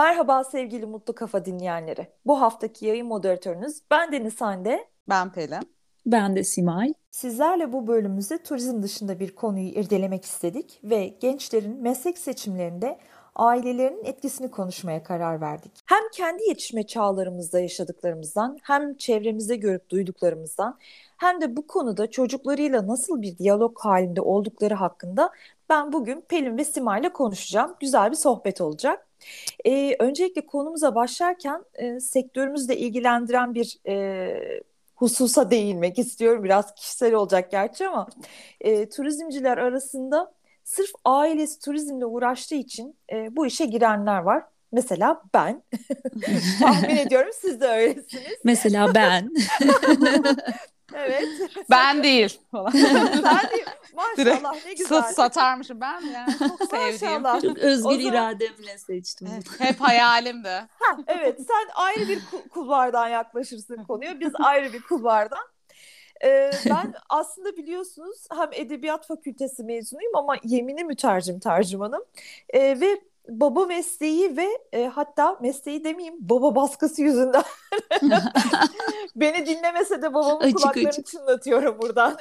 Merhaba sevgili Mutlu Kafa dinleyenleri. Bu haftaki yayın moderatörünüz ben Deniz Hande. Ben Pelin. Ben de Simay. Sizlerle bu bölümümüzde turizm dışında bir konuyu irdelemek istedik ve gençlerin meslek seçimlerinde ailelerinin etkisini konuşmaya karar verdik. Hem kendi yetişme çağlarımızda yaşadıklarımızdan hem çevremizde görüp duyduklarımızdan hem de bu konuda çocuklarıyla nasıl bir diyalog halinde oldukları hakkında ben bugün Pelin ve Simay ile konuşacağım. Güzel bir sohbet olacak. Ee, öncelikle konumuza başlarken e, sektörümüzle ilgilendiren bir e, hususa değinmek istiyorum. Biraz kişisel olacak gerçi ama e, turizmciler arasında sırf ailesi turizmle uğraştığı için e, bu işe girenler var. Mesela ben. Tahmin ediyorum siz de öylesiniz. Mesela ben. evet. Ben değil falan. ben değil. Maşallah ne güzel. Sat, satarmışım ben yani çok sevdiğim. Maşallah. Çok özgür zaman... irademle seçtim. Hep hayalimdi. Ha, evet sen ayrı bir kulvardan yaklaşırsın konuya. Biz ayrı bir kulvardan. Ee, ben aslında biliyorsunuz hem edebiyat fakültesi mezunuyum ama yemini mütercim tercümanım. Ee, ve baba mesleği ve e, hatta mesleği demeyeyim baba baskısı yüzünden beni dinlemese de babamın açık, kulaklarını açık. çınlatıyorum buradan.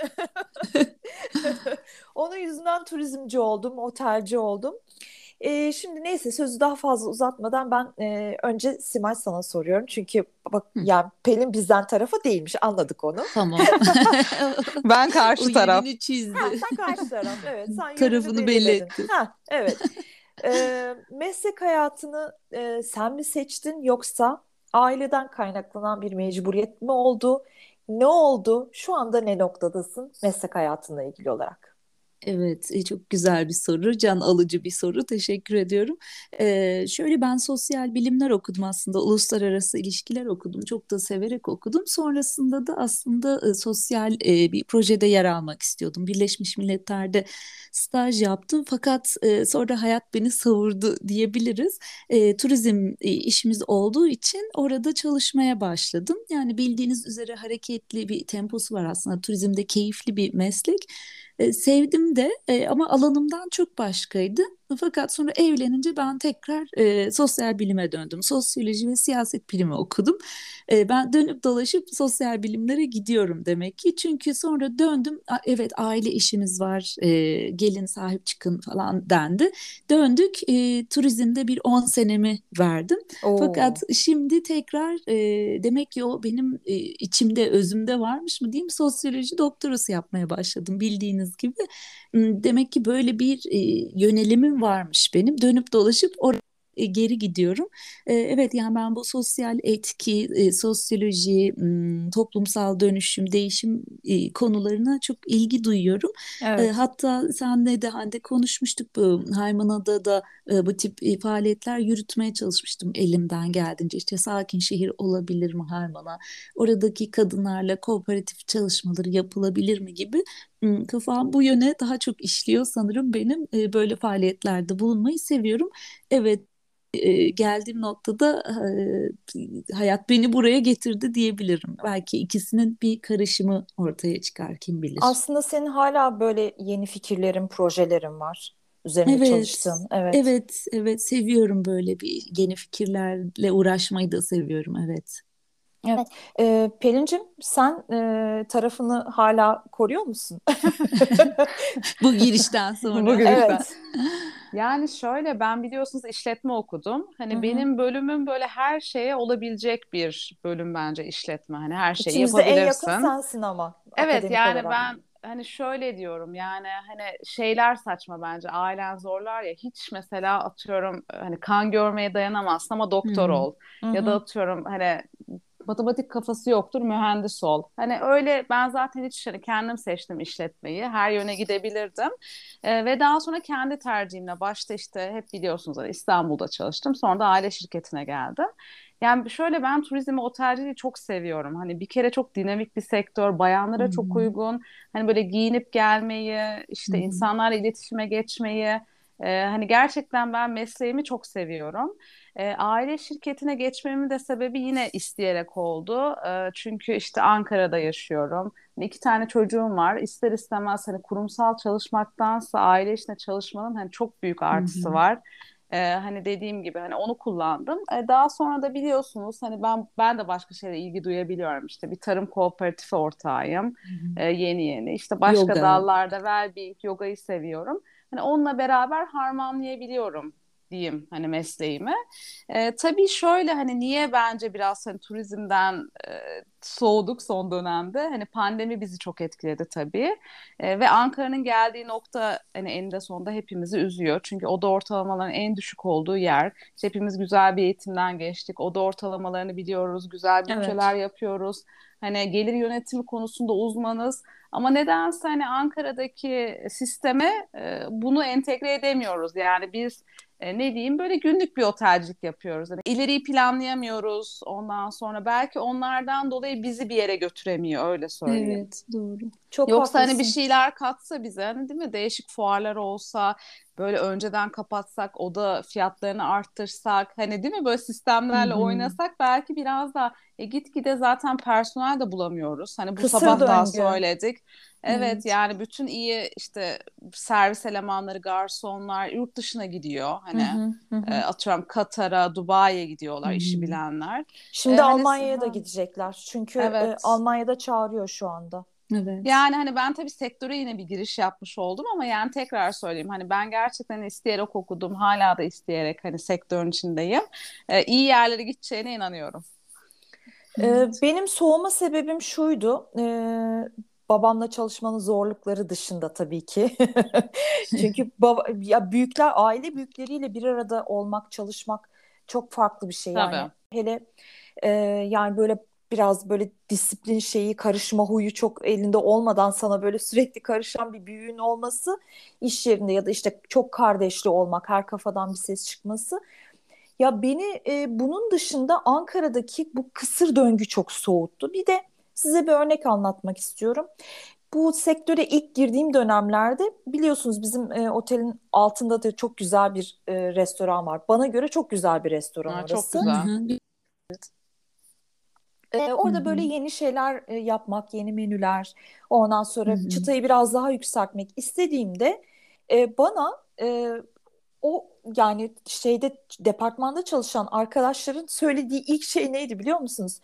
Onun yüzünden turizmci oldum, otelci oldum. E, şimdi neyse sözü daha fazla uzatmadan ben e, önce Simay sana soruyorum. Çünkü bak Hı. yani Pelin bizden tarafı değilmiş anladık onu. Tamam. ben karşı o taraf. çizdi. Ha, sen karşı taraf evet. Sen Tarafını belli etti. Ha, evet. E, meslek hayatını e, sen mi seçtin yoksa aileden kaynaklanan bir mecburiyet mi oldu? Ne oldu? Şu anda ne noktadasın meslek hayatına ilgili olarak? Evet, e, çok güzel bir soru, can alıcı bir soru. Teşekkür ediyorum. Ee, şöyle ben sosyal bilimler okudum aslında, uluslararası ilişkiler okudum, çok da severek okudum. Sonrasında da aslında e, sosyal e, bir projede yer almak istiyordum. Birleşmiş Milletler'de staj yaptım, fakat e, sonra hayat beni savurdu diyebiliriz. E, turizm e, işimiz olduğu için orada çalışmaya başladım. Yani bildiğiniz üzere hareketli bir temposu var aslında. Turizmde keyifli bir meslek. Sevdim de ama alanımdan çok başkaydı. Fakat sonra evlenince ben tekrar e, sosyal bilime döndüm. Sosyoloji ve siyaset bilimi okudum. E, ben dönüp dolaşıp sosyal bilimlere gidiyorum demek ki. Çünkü sonra döndüm. Evet aile işimiz var. E, gelin sahip çıkın falan dendi. Döndük. E, turizmde bir 10 senemi verdim. Oo. Fakat şimdi tekrar e, demek ki o benim e, içimde özümde varmış mı diyeyim sosyoloji doktorası yapmaya başladım bildiğiniz gibi. Demek ki böyle bir e, yönelimim varmış benim. Dönüp dolaşıp oraya e, geri gidiyorum. E, evet yani ben bu sosyal etki, e, sosyoloji, toplumsal dönüşüm, değişim konularına çok ilgi duyuyorum. Evet. Hatta senle de Hande konuşmuştuk bu Haymana'da da bu tip faaliyetler yürütmeye çalışmıştım elimden geldiğince. İşte sakin şehir olabilir mi Haymana? Oradaki kadınlarla kooperatif çalışmaları yapılabilir mi gibi kafam bu yöne daha çok işliyor sanırım benim böyle faaliyetlerde bulunmayı seviyorum. Evet e, geldiğim noktada e, hayat beni buraya getirdi diyebilirim. Belki ikisinin bir karışımı ortaya çıkar kim bilir. Aslında senin hala böyle yeni fikirlerin, projelerin var. Üzerine evet, çalıştığın. Evet. Evet, evet seviyorum böyle bir yeni fikirlerle uğraşmayı da seviyorum. Evet. Evet. Ee, Pelin'cim sen e, tarafını hala koruyor musun? Bu girişten sonra. Bu girişten. Evet. Yani şöyle ben biliyorsunuz işletme okudum. Hani Hı-hı. benim bölümüm böyle her şeye olabilecek bir bölüm bence işletme. Hani her şeyi İçimizde yapabilirsin. en yakın sensin ama. Evet yani olarak. ben hani şöyle diyorum yani hani şeyler saçma bence ailen zorlar ya hiç mesela atıyorum hani kan görmeye dayanamazsın ama doktor Hı-hı. ol Hı-hı. ya da atıyorum hani matematik kafası yoktur mühendis ol. Hani öyle ben zaten hiç hani kendim seçtim işletmeyi. Her yöne gidebilirdim. E, ve daha sonra kendi tercihimle başta işte hep biliyorsunuz hani İstanbul'da çalıştım. Sonra da aile şirketine geldim. Yani şöyle ben turizmi, otelciliği çok seviyorum. Hani bir kere çok dinamik bir sektör, bayanlara hmm. çok uygun. Hani böyle giyinip gelmeyi, işte hmm. insanlarla iletişime geçmeyi. E, hani gerçekten ben mesleğimi çok seviyorum. E, aile şirketine geçmemin de sebebi yine isteyerek oldu. E, çünkü işte Ankara'da yaşıyorum. Hani iki tane çocuğum var. İster istemez hani kurumsal çalışmaktansa aile içinde çalışmanın hani çok büyük artısı Hı-hı. var. Ee, hani dediğim gibi hani onu kullandım. Ee, daha sonra da biliyorsunuz hani ben ben de başka şeylere ilgi duyabiliyorum. İşte bir tarım kooperatifi ortağıyım. Ee, yeni yeni. İşte başka Yoga. dallarda well-being, yogayı seviyorum. Hani onunla beraber harmanlayabiliyorum diyeyim hani mesleğimi. E, tabii şöyle hani niye bence biraz hani turizmden e, soğuduk son dönemde. Hani pandemi bizi çok etkiledi tabii. E, ve Ankara'nın geldiği nokta hani eninde sonunda hepimizi üzüyor. Çünkü oda ortalamaların en düşük olduğu yer. İşte hepimiz güzel bir eğitimden geçtik. Oda ortalamalarını biliyoruz. Güzel bütçeler evet. yapıyoruz. Hani gelir yönetimi konusunda uzmanız. Ama nedense hani Ankara'daki sisteme e, bunu entegre edemiyoruz. Yani biz e, ne diyeyim böyle günlük bir otelcilik yapıyoruz. Yani ileriyi planlayamıyoruz ondan sonra belki onlardan dolayı bizi bir yere götüremiyor öyle söyleyeyim. Evet doğru. Çok Yoksa haklısın. hani bir şeyler katsa bize hani değil mi değişik fuarlar olsa böyle önceden kapatsak o da fiyatlarını arttırsak hani değil mi böyle sistemlerle Hı-hı. oynasak belki biraz da e, gitgide zaten personel de bulamıyoruz. Hani bu Kısır sabah döngü. daha söyledik. Evet, evet yani bütün iyi işte servis elemanları, garsonlar yurt dışına gidiyor. Hani hı hı, hı. E, atıyorum Katar'a, Dubai'ye gidiyorlar hı. işi bilenler. Şimdi ee, Almanya'ya hani, da gidecekler. Çünkü evet. e, Almanya'da çağırıyor şu anda. Evet. Yani hani ben tabii sektöre yine bir giriş yapmış oldum ama yani tekrar söyleyeyim hani ben gerçekten isteyerek okudum hala da isteyerek hani sektörün içindeyim. Ee, iyi yerlere gideceğine inanıyorum. Ee, benim soğuma sebebim şuydu. Ee, babamla çalışmanın zorlukları dışında tabii ki. Çünkü baba, ya büyükler aile büyükleriyle bir arada olmak, çalışmak çok farklı bir şey yani. Tabii. Hele e, yani böyle biraz böyle disiplin şeyi, karışma huyu çok elinde olmadan sana böyle sürekli karışan bir büyüğün olması iş yerinde ya da işte çok kardeşli olmak, her kafadan bir ses çıkması. Ya beni e, bunun dışında Ankara'daki bu kısır döngü çok soğuttu. Bir de Size bir örnek anlatmak istiyorum. Bu sektöre ilk girdiğim dönemlerde biliyorsunuz bizim e, otelin altında da çok güzel bir e, restoran var. Bana göre çok güzel bir restoran ha, orası. Çok güzel. Ee, orada Hı-hı. böyle yeni şeyler e, yapmak, yeni menüler, ondan sonra Hı-hı. çıtayı biraz daha yükseltmek istediğimde e, bana e, o yani şeyde departmanda çalışan arkadaşların söylediği ilk şey neydi biliyor musunuz?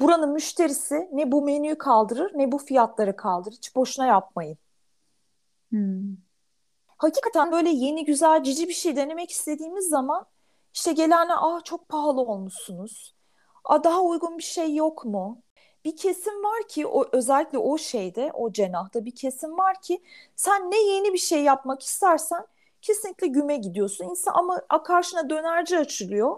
Buranın müşterisi ne bu menüyü kaldırır ne bu fiyatları kaldırır. Hiç boşuna yapmayın. Hmm. Hakikaten böyle yeni güzel cici bir şey denemek istediğimiz zaman işte gelene ah çok pahalı olmuşsunuz. Aa, daha uygun bir şey yok mu? Bir kesim var ki o özellikle o şeyde o cenahta bir kesim var ki sen ne yeni bir şey yapmak istersen kesinlikle güme gidiyorsun. İnsan ama karşına dönerci açılıyor.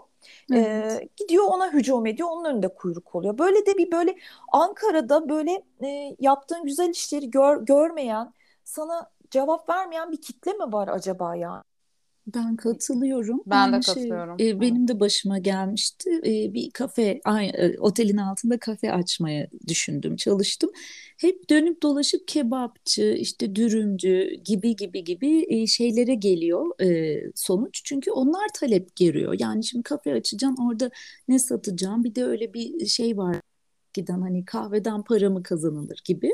Evet. E, gidiyor ona hücum ediyor. Onun önünde kuyruk oluyor. Böyle de bir böyle Ankara'da böyle e, yaptığın güzel işleri gör, görmeyen, sana cevap vermeyen bir kitle mi var acaba ya? Ben katılıyorum. Ben Aynı de şey, katılıyorum. e, benim de başıma gelmişti. E, bir kafe, aynı, e, otelin altında kafe açmaya düşündüm, çalıştım. Hep dönüp dolaşıp kebapçı, işte dürümcü gibi gibi gibi e, şeylere geliyor e, sonuç. Çünkü onlar talep giriyor. Yani şimdi kafe açacağım, orada ne satacağım? Bir de öyle bir şey var giden hani kahveden para mı kazanılır gibi.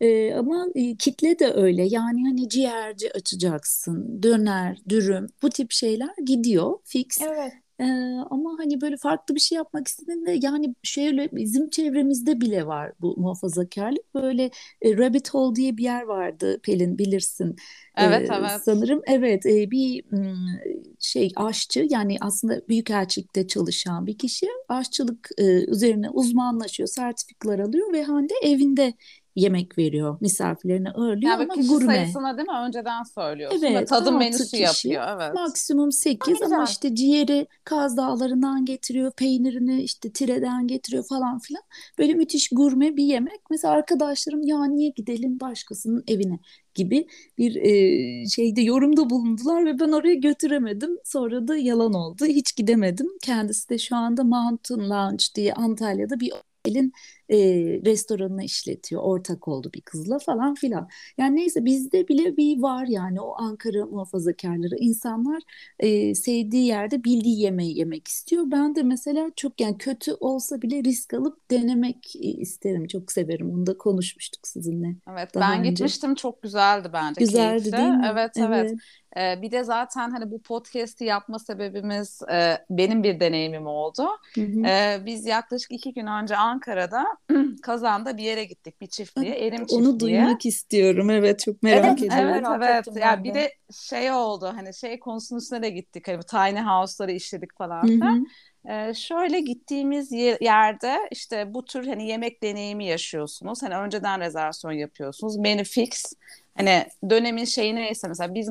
E, ama e, kitle de öyle yani hani ciğerci açacaksın, döner, dürüm bu tip şeyler gidiyor fix. Evet. Ee, ama hani böyle farklı bir şey yapmak istediğinde yani şöyle bizim çevremizde bile var bu muhafazakarlık. Böyle e, Rabbit Hole diye bir yer vardı Pelin bilirsin. Evet ee, evet. Sanırım evet e, bir şey aşçı yani aslında büyükelçilikte çalışan bir kişi aşçılık e, üzerine uzmanlaşıyor, sertifikalar alıyor ve Hande evinde yemek veriyor. Misafirlerine ağırlıyor yani ama kişi gurme. sayısına değil mi? Önceden söylüyorsun. Evet. Tadım menüsü kişi, yapıyor. Evet. Maksimum 8 ama işte ciğeri Kaz Dağları'ndan getiriyor. Peynirini işte Tire'den getiriyor falan filan. Böyle müthiş gurme bir yemek. Mesela arkadaşlarım ya niye gidelim başkasının evine gibi bir e, şeyde yorumda bulundular ve ben oraya götüremedim. Sonra da yalan oldu. Hiç gidemedim. Kendisi de şu anda Mountain Lounge diye Antalya'da bir otelin e, restoranını işletiyor. Ortak oldu bir kızla falan filan. Yani neyse bizde bile bir var yani o Ankara muhafazakarları insanlar e, sevdiği yerde bildiği yemeği yemek istiyor. Ben de mesela çok yani kötü olsa bile risk alıp denemek isterim. Çok severim. Onu da konuşmuştuk sizinle. Evet ben önce. gitmiştim çok güzeldi bence. Güzeldi keyifli. değil mi? Evet evet. evet. Ee, bir de zaten hani bu podcast'i yapma sebebimiz e, benim bir deneyimim oldu. Hı hı. Ee, biz yaklaşık iki gün önce Ankara'da Kazan'da bir yere gittik bir çiftliğe, Erim çiftliği. Onu duymak istiyorum evet çok merak evet, ediyorum. Evet evet ya bir de şey oldu hani şey konusunun üstüne de gittik hani tiny house'ları işledik falan filan. Ee, şöyle gittiğimiz yerde işte bu tür hani yemek deneyimi yaşıyorsunuz. Hani önceden rezervasyon yapıyorsunuz. Menü fix. Hani dönemin şeyi neyse mesela biz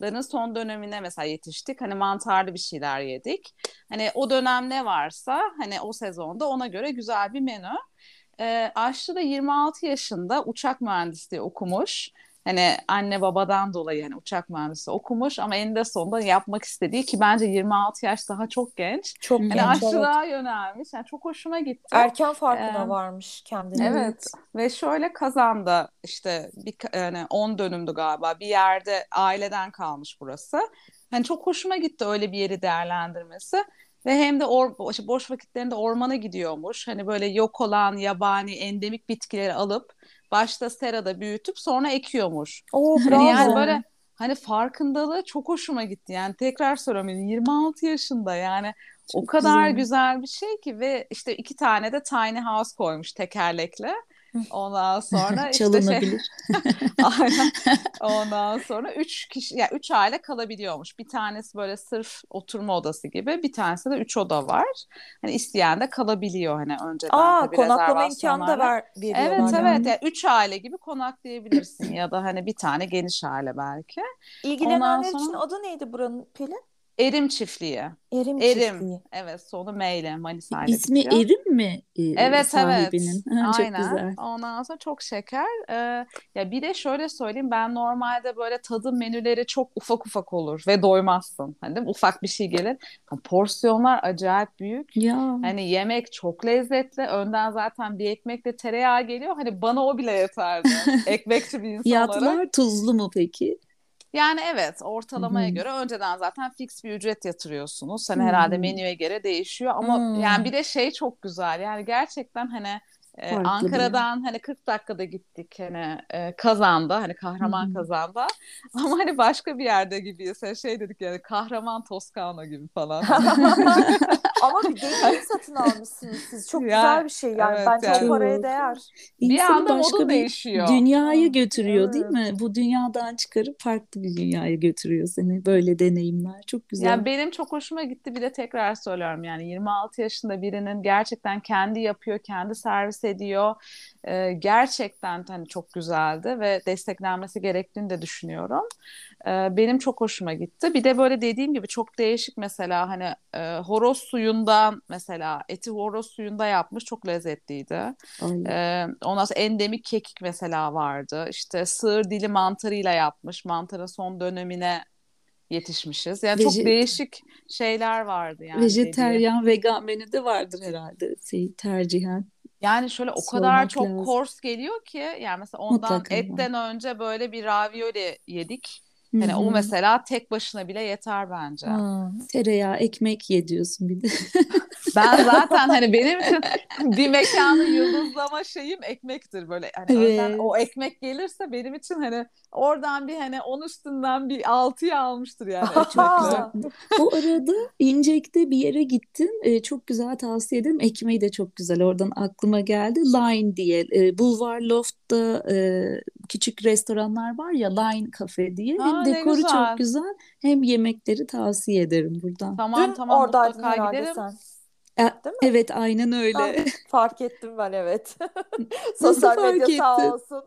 mantarların son dönemine mesela yetiştik. Hani mantarlı bir şeyler yedik. Hani o dönem ne varsa hani o sezonda ona göre güzel bir menü. Ee, aşçı da 26 yaşında uçak mühendisliği okumuş hani anne babadan dolayı hani uçak mühendisi okumuş ama eninde sonunda yapmak istediği ki bence 26 yaş daha çok genç. Çok hani genç. aşçılığa evet. yönelmiş. Yani çok hoşuma gitti. Erken farkına ee, varmış kendini. Evet. Ve şöyle kazandı işte bir yani 10 dönümdü galiba bir yerde aileden kalmış burası. Hani çok hoşuma gitti öyle bir yeri değerlendirmesi. Ve hem de or, işte boş vakitlerinde ormana gidiyormuş. Hani böyle yok olan yabani endemik bitkileri alıp başta serada büyütüp sonra ekiyormuş. Oo, bravo. Yani, yani böyle hani farkındalığı çok hoşuma gitti. Yani tekrar soramıyorum 26 yaşında yani çok o kadar güzel. güzel bir şey ki ve işte iki tane de tiny house koymuş tekerlekle. Ondan sonra işte çalınabilir. Şey, aynen. Ondan sonra üç kişi yani üç aile kalabiliyormuş. Bir tanesi böyle sırf oturma odası gibi, bir tanesi de üç oda var. Hani isteyen de kalabiliyor hani önceden Aa, tabii konaklama imkanı da ver veriyorlar. Evet evet yani üç aile gibi konaklayabilirsin ya da hani bir tane geniş aile belki. İlgilenenler sonra... için adı neydi buranın Pelin? Erim çiftliği. Erim, Erim. çiftliği. Evet sonu M ile Manisa ile İsmi bitiyor. Erim mi? Ee, evet sahibinin? evet. Ha, çok Aynen. güzel. Ondan sonra çok şeker. Ee, ya bir de şöyle söyleyeyim ben normalde böyle tadım menüleri çok ufak ufak olur ve doymazsın. Hani değil mi? ufak bir şey gelir. Porsiyonlar acayip büyük. Ya. Hani yemek çok lezzetli. Önden zaten bir ekmekle tereyağı geliyor. Hani bana o bile yeterdi. Ekmekçi bir insan Fiyatlar olarak. tuzlu mu peki? Yani evet ortalamaya Hı-hı. göre önceden zaten fix bir ücret yatırıyorsunuz. Hani Hı-hı. herhalde menüye göre değişiyor ama Hı-hı. yani bir de şey çok güzel. Yani gerçekten hani ee, Ankara'dan hani 40 dakikada gittik hani e, kazanda hani kahraman hmm. kazanda ama hani başka bir yerde gibiyiz yani şey dedik yani kahraman Toskana gibi falan. ama bir deneyim satın almışsınız siz çok ya, güzel bir şey yani evet, bence yani. o paraya değer. Bir anda modu değişiyor. Dünyayı götürüyor evet. değil mi? Bu dünyadan çıkarıp farklı bir dünyaya götürüyor seni böyle deneyimler çok güzel. Yani benim çok hoşuma gitti bir de tekrar söylüyorum yani 26 yaşında birinin gerçekten kendi yapıyor kendi servis ediyor. E, gerçekten hani çok güzeldi ve desteklenmesi gerektiğini de düşünüyorum. E, benim çok hoşuma gitti. Bir de böyle dediğim gibi çok değişik mesela hani e, horoz suyundan mesela eti horoz suyunda yapmış çok lezzetliydi. E, ondan sonra endemik kekik mesela vardı. İşte sığır dili mantarıyla yapmış. Mantarın son dönemine yetişmişiz. Yani Veje... çok değişik şeyler vardı yani. Vejeteryan, vegan menü de vardır herhalde şey, tercihen. Yani şöyle o kadar çok lazım. kors geliyor ki yani mesela ondan Mutlaka. etten önce böyle bir ravioli yedik. Hani Hı-hı. o mesela tek başına bile yeter bence. Aa, tereyağı, ekmek ye diyorsun bir de. ben zaten hani benim için bir mekanı yıldızlama şeyim ekmektir böyle. Hani evet. o ekmek gelirse benim için hani oradan bir hani on üstünden bir altıya almıştır yani ekmekle. Bu arada İncek'te bir yere gittim. Ee, çok güzel tavsiye ederim. Ekmeği de çok güzel. Oradan aklıma geldi. Line diye. E, Bulvar Loft'ta e, küçük restoranlar var ya Line Cafe diye. Aa, hem dekoru güzel. çok güzel hem yemekleri tavsiye ederim buradan. Tamam Dün tamam oradaydın herhalde giderim. sen. E, Değil mi? Evet aynen öyle. Ben fark ettim ben evet. Sosyal Nasıl medya fark sağ olsun.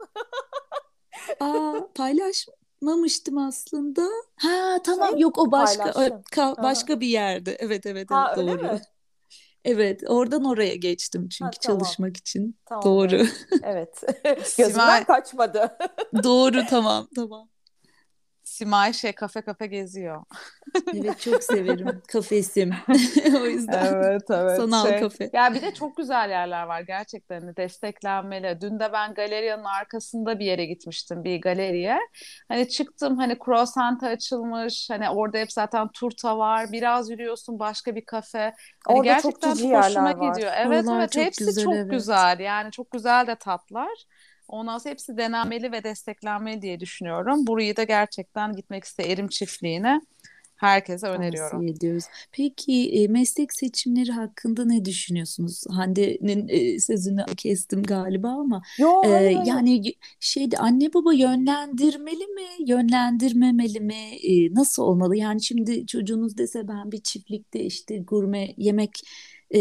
Aa, paylaşmamıştım aslında. Ha tamam şey, yok o başka ka, başka bir yerde. Evet evet, ha, evet doğru. Mi? Evet, oradan oraya geçtim çünkü ha, tamam. çalışmak için. Tamam, Doğru. Evet. Gözümden kaçmadı. Doğru, tamam, tamam. Simay şey kafe kafe geziyor. evet çok severim kafesim. o yüzden. Evet evet. Sanal şey, kafe. Ya bir de çok güzel yerler var gerçekten hani desteklenmeli. Dün de ben galeriyanın arkasında bir yere gitmiştim bir galeriye. Hani çıktım hani croissant açılmış. Hani orada hep zaten turta var. Biraz yürüyorsun başka bir kafe. Hani orada gerçekten çok hoşuma gidiyor. Evet Oralar evet hepsi güzel, çok evet. güzel. Yani çok güzel de tatlar. Ondan sonra hepsi denenmeli ve desteklenmeli diye düşünüyorum. Burayı da gerçekten gitmek isterim çiftliğine herkese öneriyorum. Tavsiye ediyoruz. Peki e, meslek seçimleri hakkında ne düşünüyorsunuz? Hande'nin e, sözünü kestim galiba ama Yo, e, yani şeyde anne baba yönlendirmeli mi, yönlendirmemeli mi? E, nasıl olmalı? Yani şimdi çocuğunuz dese ben bir çiftlikte işte gurme yemek e,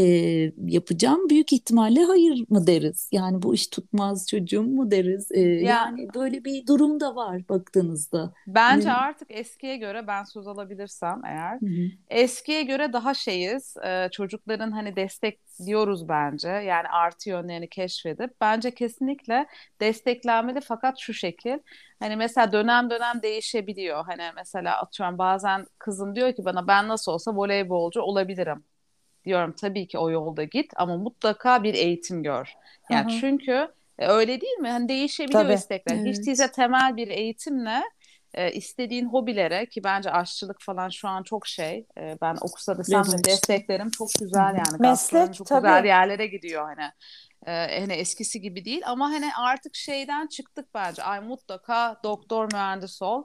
yapacağım. Büyük ihtimalle hayır mı deriz? Yani bu iş tutmaz çocuğum mu deriz? E, ya, yani böyle bir durum da var baktığınızda. Bence ee, artık eskiye göre ben söz alabilirsem eğer hı. eskiye göre daha şeyiz. E, çocukların hani destekliyoruz bence. Yani artı yönlerini keşfedip bence kesinlikle desteklenmeli fakat şu şekil. Hani mesela dönem dönem değişebiliyor. Hani mesela atıyorum bazen kızım diyor ki bana ben nasıl olsa voleybolcu olabilirim diyorum tabii ki o yolda git ama mutlaka bir eğitim gör. Yani Hı-hı. çünkü e, öyle değil mi? Hani değişebiliyor tabii. istekler. Evet. Hiç değilse temel bir eğitimle e, istediğin hobilere ki bence aşçılık falan şu an çok şey. E, ben okusa desem de desteklerim çok güzel yani. Meslek çok tabii. güzel yerlere gidiyor hani. E, hani eskisi gibi değil ama hani artık şeyden çıktık bence. Ay mutlaka doktor mühendis ol.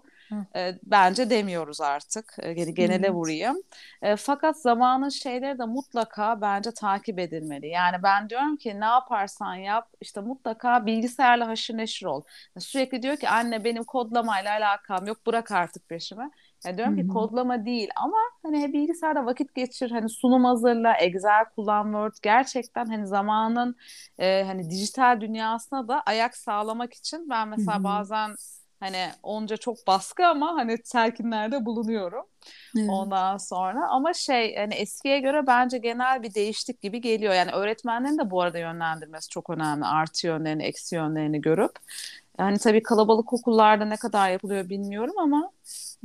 E, bence demiyoruz artık. E, genele vurayım. E, fakat zamanın şeyleri de mutlaka bence takip edilmeli. Yani ben diyorum ki ne yaparsan yap işte mutlaka bilgisayarla haşır neşir ol. Sürekli diyor ki anne benim kodlamayla alakam yok bırak artık peşime. Ya diyorum Hı-hı. ki kodlama değil ama hani bilgisayarda vakit geçir hani sunum hazırla, Excel kullan, Word gerçekten hani zamanın e, hani dijital dünyasına da ayak sağlamak için ben mesela Hı-hı. bazen Hani onca çok baskı ama hani telkinlerde bulunuyorum. Evet. Ondan sonra ama şey hani eskiye göre bence genel bir değişiklik gibi geliyor. Yani öğretmenlerin de bu arada yönlendirmesi çok önemli. Artı yönlerini, eksi yönlerini görüp. Yani tabii kalabalık okullarda ne kadar yapılıyor bilmiyorum ama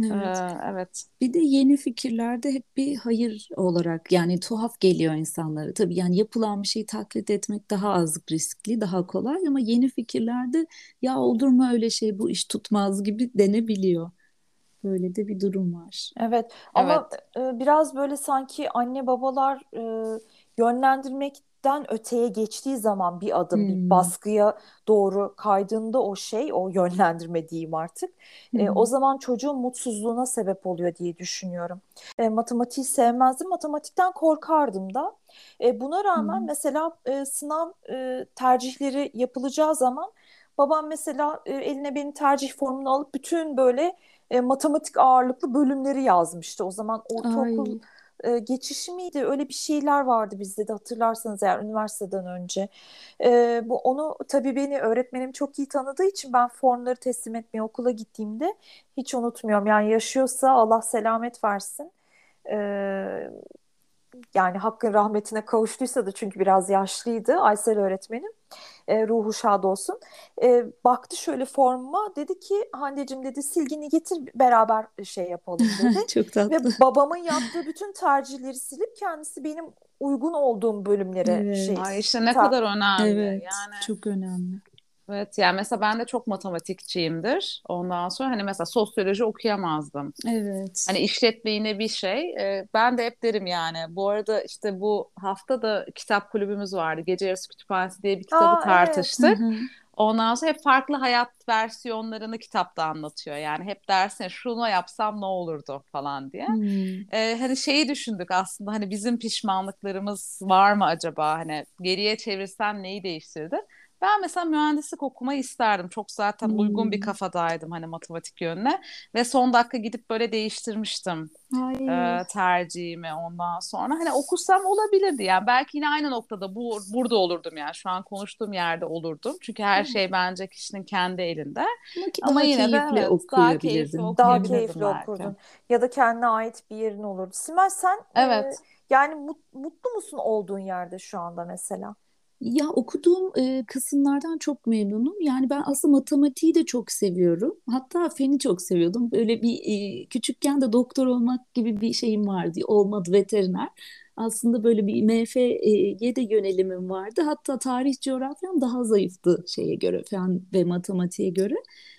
evet. E, evet. Bir de yeni fikirlerde hep bir hayır olarak yani tuhaf geliyor insanlara. Tabii yani yapılan bir şeyi taklit etmek daha az riskli, daha kolay ama yeni fikirlerde ya olur mu öyle şey bu iş tutmaz gibi denebiliyor. Böyle de bir durum var. Evet ama evet. biraz böyle sanki anne babalar yönlendirmek den öteye geçtiği zaman bir adım hmm. bir baskıya doğru kaydığında o şey o yönlendirme diyeyim artık hmm. e, o zaman çocuğun mutsuzluğuna sebep oluyor diye düşünüyorum. E, matematiği sevmezdim matematikten korkardım da e, buna rağmen hmm. mesela e, sınav e, tercihleri yapılacağı zaman babam mesela e, eline benim tercih formunu alıp bütün böyle e, matematik ağırlıklı bölümleri yazmıştı. O zaman ortaokul Ay e, geçişi miydi? Öyle bir şeyler vardı bizde de hatırlarsanız eğer üniversiteden önce. E, bu onu tabii beni öğretmenim çok iyi tanıdığı için ben formları teslim etmeye okula gittiğimde hiç unutmuyorum. Yani yaşıyorsa Allah selamet versin. E, yani hakkın rahmetine kavuştuysa da çünkü biraz yaşlıydı Aysel öğretmenim. E, ruhu şad olsun. E, baktı şöyle formuma dedi ki Hande'cim dedi silgini getir beraber şey yapalım dedi. Çok tatlı. Ve babamın yaptığı bütün tercihleri silip kendisi benim uygun olduğum bölümlere evet. şey. Ay işte ne kadar önemli. Evet, yani. çok önemli. Evet yani mesela ben de çok matematikçiyimdir. Ondan sonra hani mesela sosyoloji okuyamazdım. Evet. Hani işletme yine bir şey. Ee, ben de hep derim yani. Bu arada işte bu hafta da kitap kulübümüz vardı. Gece Yarısı Kütüphanesi diye bir kitabı Aa, tartıştık. Evet. Ondan sonra hep farklı hayat versiyonlarını kitapta anlatıyor. Yani hep dersin şunu yapsam ne olurdu falan diye. Hmm. Ee, hani şeyi düşündük aslında hani bizim pişmanlıklarımız var mı acaba? Hani geriye çevirsen neyi değiştirdi? Ben mesela mühendislik okumayı isterdim. Çok zaten hmm. uygun bir hmm. kafadaydım hani matematik yönüne. Ve son dakika gidip böyle değiştirmiştim e, tercihimi ondan sonra. Hani okusam olabilirdi yani. Belki yine aynı noktada bu burada olurdum yani. Şu an konuştuğum yerde olurdum. Çünkü her şey bence kişinin kendi elinde. Ama yine de evet, daha keyifli Daha keyifli okurdun. Ya da kendine ait bir yerin olurdu. Simay sen evet. e, yani mut, mutlu musun olduğun yerde şu anda mesela? Ya okuduğum e, kısımlardan çok memnunum. Yani ben aslında matematiği de çok seviyorum. Hatta feni çok seviyordum. Böyle bir e, küçükken de doktor olmak gibi bir şeyim vardı. Olmadı veteriner. Aslında böyle bir MF'ye de yönelimim vardı. Hatta tarih coğrafyam daha zayıftı şeye göre, fen ve matematiğe göre.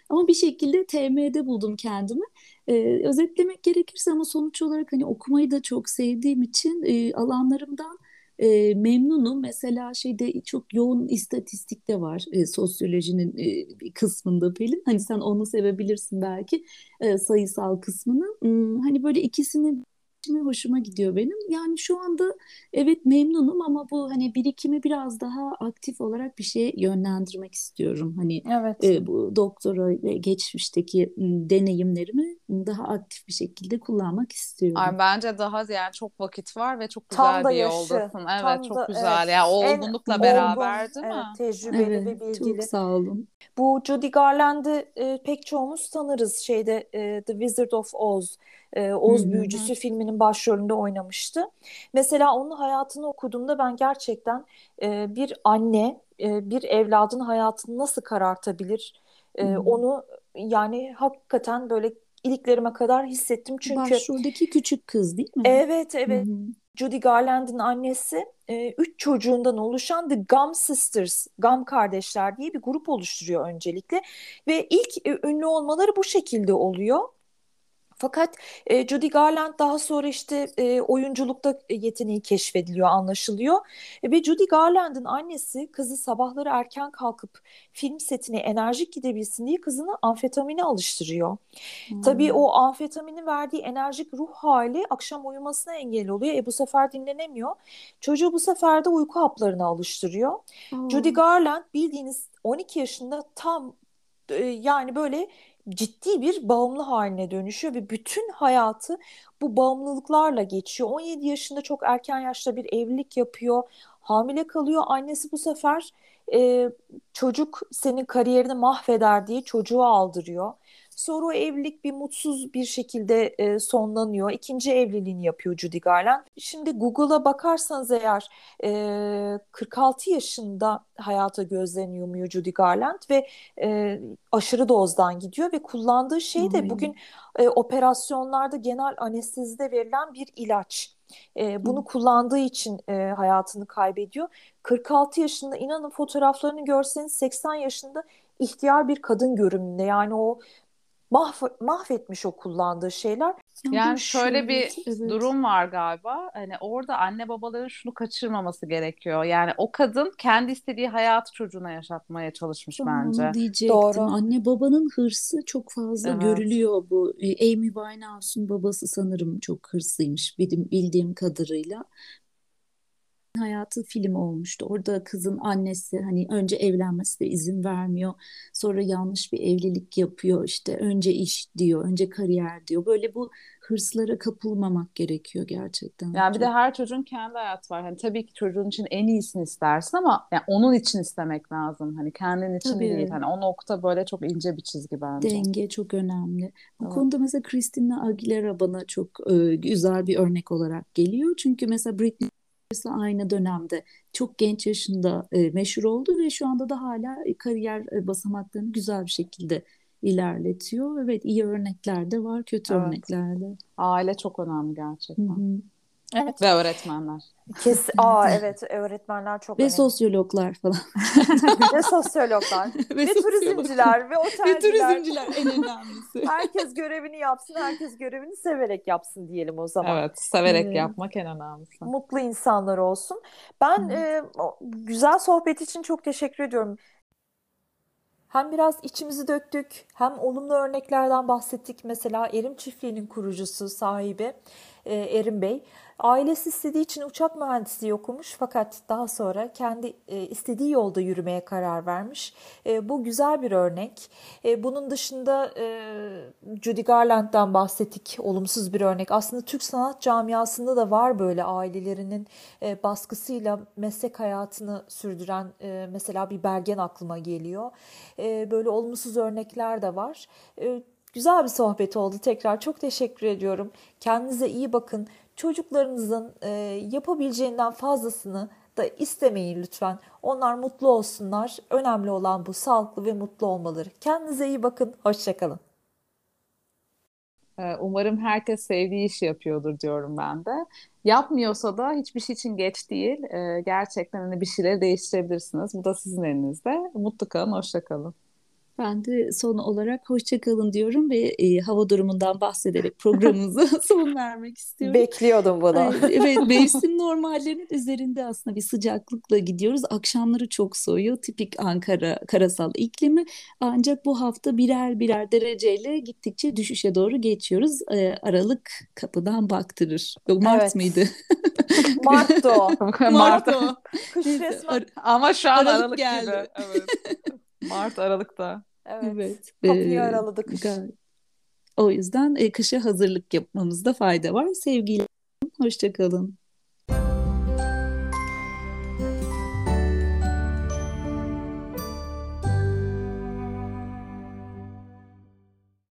Ama bir şekilde TM'de buldum kendimi. Ee, özetlemek gerekirse ama sonuç olarak hani okumayı da çok sevdiğim için e, alanlarımdan e, memnunum. Mesela şeyde çok yoğun istatistik de var e, sosyolojinin e, bir kısmında Pelin. Hani sen onu sevebilirsin belki e, sayısal kısmını. Hmm, hani böyle ikisinin birikimi hoşuma gidiyor benim. Yani şu anda evet memnunum ama bu hani birikimi biraz daha aktif olarak bir şeye yönlendirmek istiyorum. Hani evet. e, bu doktora ve geçmişteki deneyimlerimi daha aktif bir şekilde kullanmak istiyorum. Ay, bence daha yani çok vakit var ve çok güzel Tam bir yoldasın. Evet Tam çok da, güzel. Evet. Yani olgunlukla en beraber değil evet, mi? Tecrübeli evet, ve bilgili. Çok sağ olun. Bu Judy Garland'ı e, pek çoğumuz tanırız şeyde e, The Wizard of Oz e, Oz Hı-hı. Büyücüsü filminin başrolünde oynamıştı. Mesela onun hayatını okuduğumda ben gerçekten e, bir anne e, bir evladın hayatını nasıl karartabilir e, onu yani hakikaten böyle iliklerime kadar hissettim çünkü. Başroldeki küçük kız değil mi? Evet evet. Hı-hı. Judy Garland'ın annesi e, üç çocuğundan oluşan The Gum Sisters, Gum Kardeşler diye bir grup oluşturuyor öncelikle ve ilk e, ünlü olmaları bu şekilde oluyor. Fakat e, Judy Garland daha sonra işte e, oyunculukta yeteneği keşfediliyor, anlaşılıyor. E, ve Judy Garland'ın annesi kızı sabahları erken kalkıp film setine enerjik gidebilsin diye kızını amfetamine alıştırıyor. Hmm. Tabii o amfetaminin verdiği enerjik ruh hali akşam uyumasına engel oluyor. E bu sefer dinlenemiyor. Çocuğu bu sefer de uyku haplarına alıştırıyor. Hmm. Judy Garland bildiğiniz 12 yaşında tam e, yani böyle ciddi bir bağımlı haline dönüşüyor ve bütün hayatı bu bağımlılıklarla geçiyor. 17 yaşında çok erken yaşta bir evlilik yapıyor, hamile kalıyor. Annesi bu sefer e, çocuk senin kariyerini mahveder diye çocuğu aldırıyor. Sonra o evlilik bir mutsuz bir şekilde e, sonlanıyor. İkinci evliliğini yapıyor Judy Garland. Şimdi Google'a bakarsanız eğer e, 46 yaşında hayata gözlerini yumuyor Judy Garland ve e, aşırı dozdan gidiyor ve kullandığı şey de bugün e, operasyonlarda genel anestezide verilen bir ilaç. E, bunu Hı. kullandığı için e, hayatını kaybediyor. 46 yaşında inanın fotoğraflarını görseniz 80 yaşında ihtiyar bir kadın görünümünde. Yani o mahv mahvetmiş o kullandığı şeyler. Yani şöyle bir evet. durum var galiba. Hani orada anne babaların şunu kaçırmaması gerekiyor. Yani o kadın kendi istediği hayatı çocuğuna yaşatmaya çalışmış tamam, bence. Diyecektim. Doğru. Anne babanın hırsı çok fazla evet. görülüyor bu. E, Amy Winehouse'un babası sanırım çok hırslıymış bildiğim, bildiğim kadarıyla hayatı film olmuştu. Orada kızın annesi hani önce evlenmesine izin vermiyor. Sonra yanlış bir evlilik yapıyor. İşte önce iş diyor, önce kariyer diyor. Böyle bu hırslara kapılmamak gerekiyor gerçekten. Yani bir de her çocuğun kendi hayatı var. Hani tabii ki çocuğun için en iyisini istersin ama yani onun için istemek lazım. Hani kendin için tabii. değil. Hani o nokta böyle çok ince bir çizgi bence. Denge çok önemli. Bu evet. konuda mesela Christina Aguilera bana çok e, güzel bir örnek olarak geliyor. Çünkü mesela Britney aynı dönemde çok genç yaşında e, meşhur oldu ve şu anda da hala kariyer e, basamaklarını güzel bir şekilde ilerletiyor. Evet iyi örnekler de var, kötü evet. örnekler de. Aile çok önemli gerçekten. Hı-hı. Evet. Ve öğretmenler. Kes Aa evet öğretmenler çok ve önemli. sosyologlar falan. ve sosyologlar ve, ve turizmciler ve otelciler. Ve turizmciler en önemlisi. herkes görevini yapsın, herkes görevini severek yapsın diyelim o zaman. Evet, severek hmm. yapmak en önemlisi. Mutlu insanlar olsun. Ben hmm. e, güzel sohbet için çok teşekkür ediyorum. Hem biraz içimizi döktük, hem olumlu örneklerden bahsettik. Mesela Erim Çiftliği'nin kurucusu, sahibi e, Erim Bey. Ailesi istediği için uçak mühendisliği okumuş fakat daha sonra kendi e, istediği yolda yürümeye karar vermiş. E, bu güzel bir örnek. E, bunun dışında Judy Garland'dan bahsettik. Olumsuz bir örnek. Aslında Türk sanat camiasında da var böyle ailelerinin baskısıyla meslek hayatını sürdüren mesela bir Bergen aklıma geliyor. Böyle olumsuz örnekler de var. Güzel bir sohbet oldu tekrar. Çok teşekkür ediyorum. Kendinize iyi bakın çocuklarınızın e, yapabileceğinden fazlasını da istemeyin lütfen. Onlar mutlu olsunlar. Önemli olan bu sağlıklı ve mutlu olmaları. Kendinize iyi bakın. Hoşçakalın. Ee, umarım herkes sevdiği işi yapıyordur diyorum ben de. Yapmıyorsa da hiçbir şey için geç değil. Ee, gerçekten hani bir şeyleri değiştirebilirsiniz. Bu da sizin elinizde. Mutlu kalın, hoşça kalın. Ben de son olarak hoşçakalın diyorum ve e, hava durumundan bahsederek programımıza son vermek istiyorum. Bekliyordum bunu. evet, mevsim normallerinin üzerinde aslında bir sıcaklıkla gidiyoruz. Akşamları çok soğuyor. Tipik Ankara karasal iklimi. Ancak bu hafta birer birer dereceyle gittikçe düşüşe doğru geçiyoruz. E, Aralık kapıdan baktırır. Mart evet. mıydı? Mart o. Mart o. Kış resmen. Ama şu an Aralık, Aralık geldi. gibi. Evet. Mart Aralık'ta. Evet. evet. Kapıyı ee, araladı kış. O yüzden e, kışa hazırlık yapmamızda fayda var. Sevgiyle hoşçakalın.